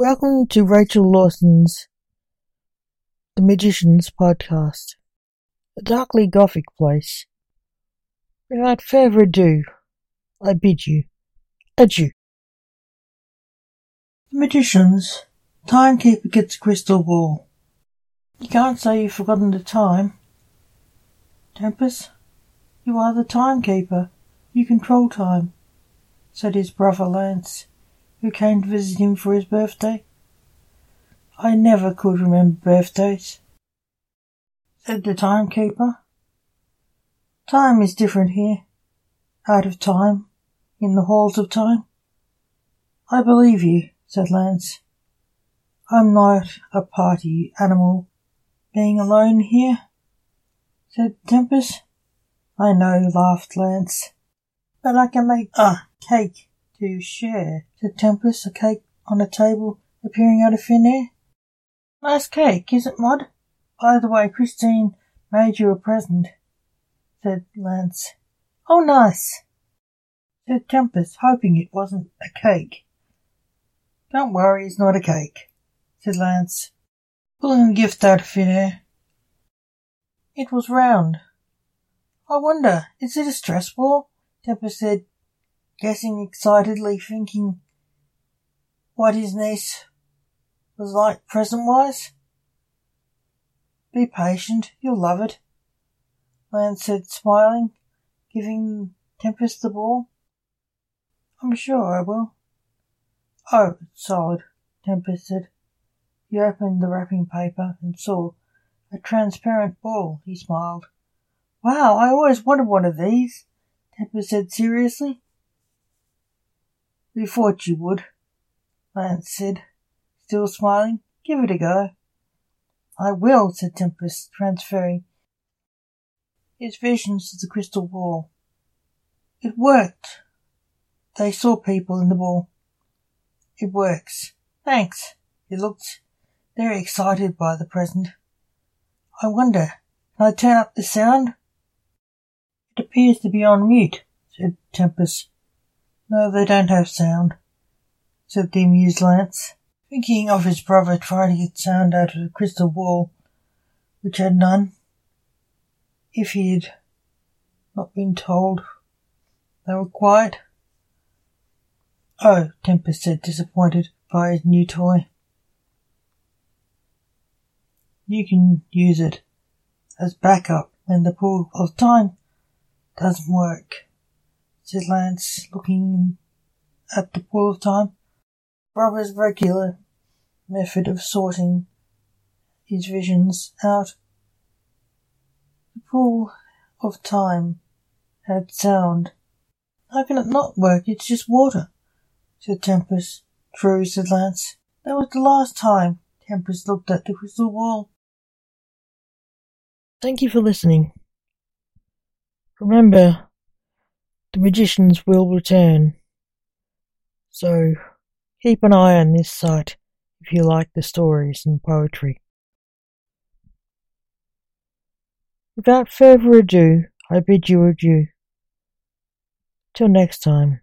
Welcome to Rachel Lawson's The Magicians podcast, a darkly gothic place. Without further ado, I bid you adieu. The Magicians, Timekeeper gets a crystal ball. You can't say you've forgotten the time. Tempest, you are the timekeeper. You control time, said his brother Lance who came to visit him for his birthday. I never could remember birthdays, said the timekeeper. Time is different here, out of time, in the halls of time. I believe you, said Lance. I'm not a party animal. Being alone here, said Tempest. I know, laughed Lance, but I can make a cake to share, said Tempest, a cake on a table appearing out of thin air. Nice cake, is it, Maud? By the way, Christine made you a present, said Lance. Oh, nice, said Tempest, hoping it wasn't a cake. Don't worry, it's not a cake, said Lance, pulling the gift out of thin air. It was round. I wonder, is it a stress ball? Tempest said, guessing excitedly, thinking what his niece was like present wise. Be patient, you'll love it, Lance said, smiling, giving Tempest the ball. I'm sure I will. Oh, it's solid, Tempest said. He opened the wrapping paper and saw a transparent ball. He smiled. Wow, I always wanted one of these, Tempest said seriously. We thought you would, Lance said, still smiling. Give it a go. I will, said Tempest, transferring his visions to the crystal ball. It worked. They saw people in the ball. It works. Thanks. He looked very excited by the present. I wonder, can I turn up the sound? It appears to be on mute, said Tempest. No, they don't have sound, said the amused Lance, thinking of his brother trying to get sound out of the crystal ball, which had none. If he had not been told they were quiet. Oh, Tempest said, disappointed by his new toy. You can use it as backup when the pool of time doesn't work said Lance, looking at the pool of time. Brother's regular method of sorting his visions out. The pool of time had sound. How can it not work? It's just water, said Tempest. True, said Lance. That was the last time Tempest looked at the crystal ball. Thank you for listening. Remember, the magicians will return. So keep an eye on this site if you like the stories and poetry. Without further ado, I bid you adieu. Till next time.